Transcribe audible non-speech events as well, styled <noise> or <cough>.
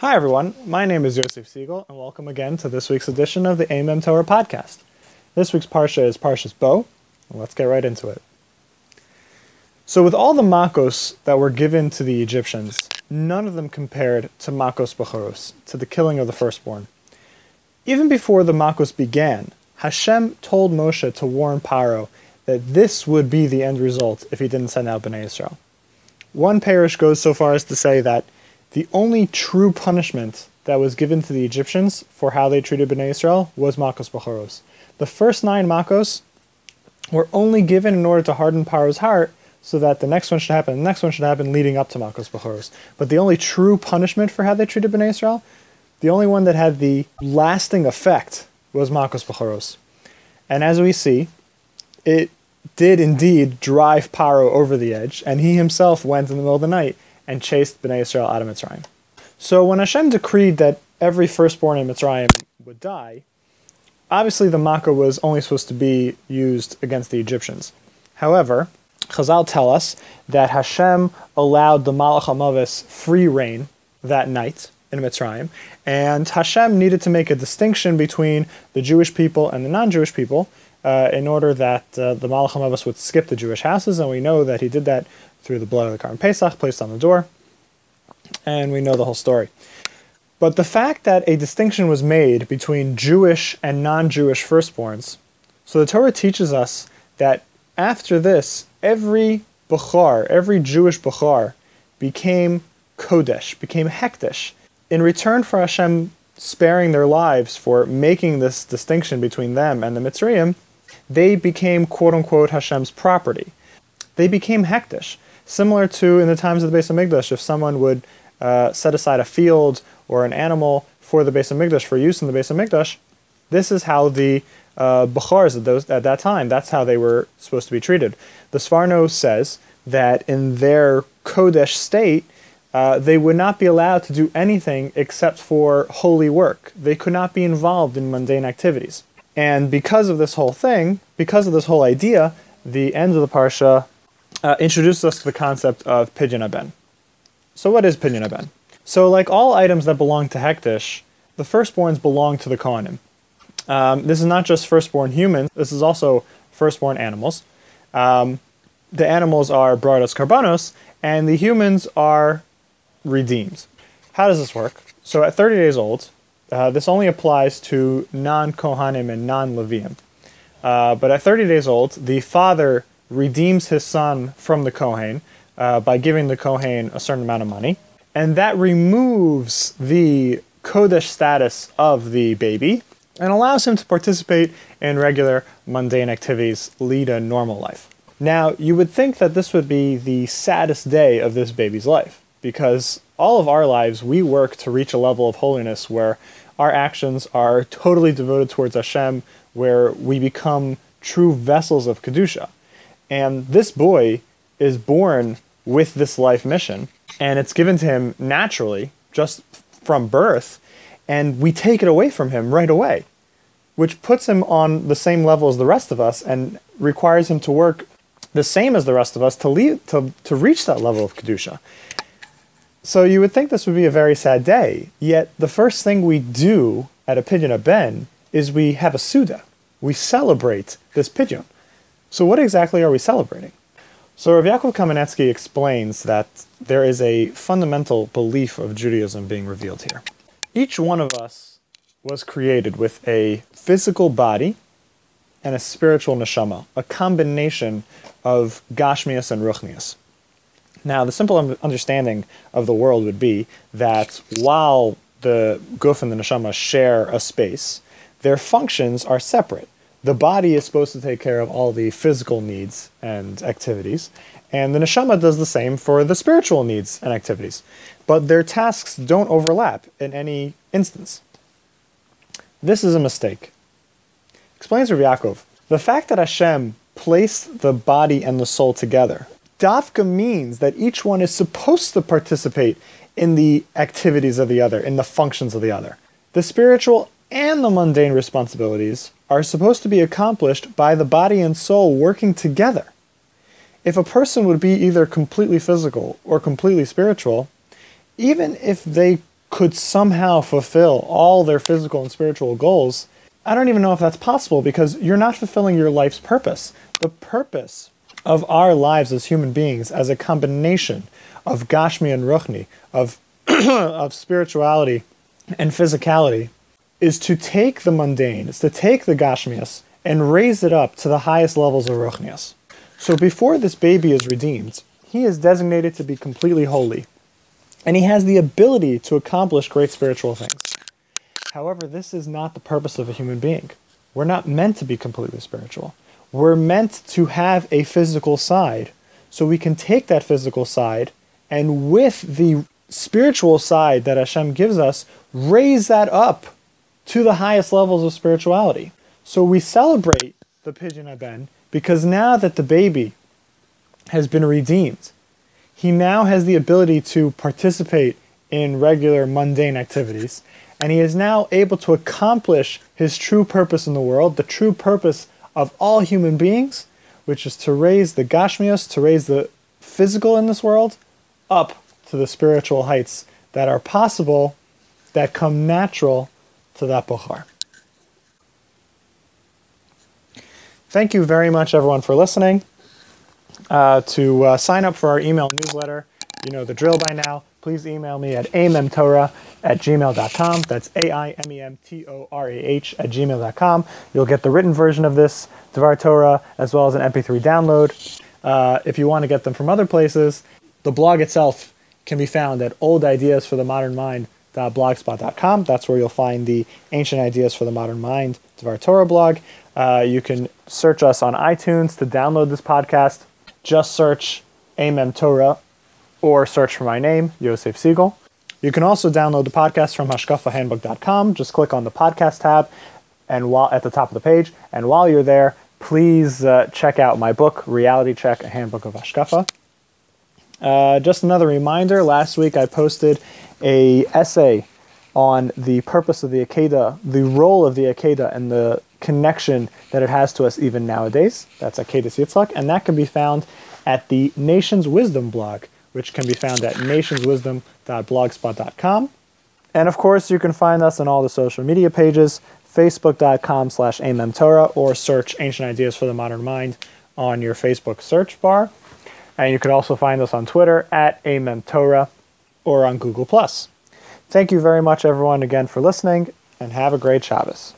Hi, everyone. My name is Yosef Siegel, and welcome again to this week's edition of the Amem Torah podcast. This week's Parsha is Parshas Bo. Let's get right into it. So, with all the Makos that were given to the Egyptians, none of them compared to Makos Bechoros, to the killing of the firstborn. Even before the Makos began, Hashem told Moshe to warn Paro that this would be the end result if he didn't send out Bnei Israel. One perush goes so far as to say that the only true punishment that was given to the Egyptians for how they treated Bnei Israel was Makos Bechoros. The first nine Makos were only given in order to harden Paro's heart so that the next one should happen, the next one should happen leading up to Makos Bechoros. But the only true punishment for how they treated Bnei Israel, the only one that had the lasting effect was Makos Bechoros. And as we see, it did indeed drive Paro over the edge, and he himself went in the middle of the night and chased Bnei Israel out of Mitzrayim. So when Hashem decreed that every firstborn in Mitzrayim would die, obviously the Makkah was only supposed to be used against the Egyptians. However, Chazal tell us that Hashem allowed the Malach HaMavis free reign that night in Mitzrayim, and Hashem needed to make a distinction between the Jewish people and the non-Jewish people uh, in order that uh, the Malach HaMavis would skip the Jewish houses, and we know that he did that through the blood of the Karban Pesach placed on the door, and we know the whole story. But the fact that a distinction was made between Jewish and non Jewish firstborns, so the Torah teaches us that after this, every Bechor, every Jewish Bechor, became Kodesh, became Hekdesh. In return for Hashem sparing their lives for making this distinction between them and the Mitzrayim, they became quote unquote Hashem's property. They became Hekdesh. Similar to in the times of the Beis Hamikdash, if someone would uh, set aside a field or an animal for the Beis Hamikdash for use in the Beis Hamikdash, this is how the uh, Bechors at, those, at that time, that's how they were supposed to be treated. The Sforno says that in their Kodesh state, uh, they would not be allowed to do anything except for holy work. They could not be involved in mundane activities. And because of this whole thing, because of this whole idea, the end of the Parsha uh, introduces us to the concept of Pidyon Haben. So, what is Pidyon Haben? So, like all items that belong to Hekdesh, the firstborns belong to the Kohanim. Um, this is not just firstborn humans, this is also firstborn animals. Um, the animals are Brados Karbanos, and the humans are redeemed. How does this work? So, at 30 days old, uh, this only applies to non Kohanim and non Leviim. Uh, but at 30 days old, the father redeems his son from the Kohen uh, by giving the Kohen a certain amount of money. And that removes the Kodesh status of the baby and allows him to participate in regular mundane activities, lead a normal life. Now, you would think that this would be the saddest day of this baby's life because all of our lives we work to reach a level of holiness where our actions are totally devoted towards Hashem, where we become true vessels of Kedusha. And this boy is born with this life mission, and it's given to him naturally, just from birth, and we take it away from him right away, which puts him on the same level as the rest of us and requires him to work the same as the rest of us to, to, to reach that level of Kedusha. So you would think this would be a very sad day, yet the first thing we do at a Pidyon ben is we have a Seudah. We celebrate this Pidyon. So, what exactly are we celebrating? So, Rav Yaakov Kamenetsky explains that there is a fundamental belief of Judaism being revealed here. Each one of us was created with a physical body and a spiritual neshama, a combination of Gashmias and Ruchnias. Now, the simple understanding of the world would be that while the Guf and the Neshama share a space, their functions are separate the body is supposed to take care of all the physical needs and activities, and the neshama does the same for the spiritual needs and activities. But their tasks don't overlap in any instance. This is a mistake. Explains Rav Yaakov. The fact that Hashem placed the body and the soul together, dafka means that each one is supposed to participate in the activities of the other, in the functions of the other. The spiritual and the mundane responsibilities are supposed to be accomplished by the body and soul working together. If a person would be either completely physical or completely spiritual, even if they could somehow fulfill all their physical and spiritual goals, I don't even know if that's possible because you're not fulfilling your life's purpose. The purpose of our lives as human beings, as a combination of Gashmi and Ruchni, of, <clears throat> of spirituality and physicality, is to take the mundane, is to take the Gashmias and raise it up to the highest levels of Ruchnias. So before this baby is redeemed, he is designated to be completely holy, and he has the ability to accomplish great spiritual things. However, this is not the purpose of a human being. We're not meant to be completely spiritual. We're meant to have a physical side. So we can take that physical side and with the spiritual side that Hashem gives us, raise that up to the highest levels of spirituality. So we celebrate the Pidyon Haben because now that the baby has been redeemed, he now has the ability to participate in regular mundane activities, and he is now able to accomplish his true purpose in the world, the true purpose of all human beings, which is to raise the Gashmios, to raise the physical in this world, up to the spiritual heights that are possible, that come natural to that Bechor. Thank you very much, everyone, for listening. Uh, to uh, sign up for our email newsletter, you know the drill by now. Please email me at amemtorah at gmail.com. That's A I M E M T O R A H at gmail.com. You'll get the written version of this Devar Torah as well as an MP3 download. Uh, if you want to get them from other places, the blog itself can be found at oldideasforthemodernmind.blogspot.com. That's where you'll find the Ancient Ideas for the Modern Mind Devar Torah blog. Uh, you can search us on iTunes to download this podcast. Just search Amem Torah or search for my name, Yosef Siegel. You can also download the podcast from hashkafahandbook.com. Just click on the podcast tab and while at the top of the page. And while you're there, please uh, check out my book, Reality Check, a Handbook of Hashkafa. Uh, just another reminder, last week I posted a essay on the purpose of the Akedah, the role of the Akedah, and the connection that it has to us even nowadays. That's Akedah Yitzhak, and that can be found at the Nation's Wisdom blog, which can be found at nationswisdom.blogspot.com. And of course, you can find us on all the social media pages, facebook.com slash amemtorah, or search Ancient Ideas for the Modern Mind on your Facebook search bar. And you can also find us on Twitter at amemtorah or on Google+. Thank you very much, everyone, again for listening, and have a great Shabbos.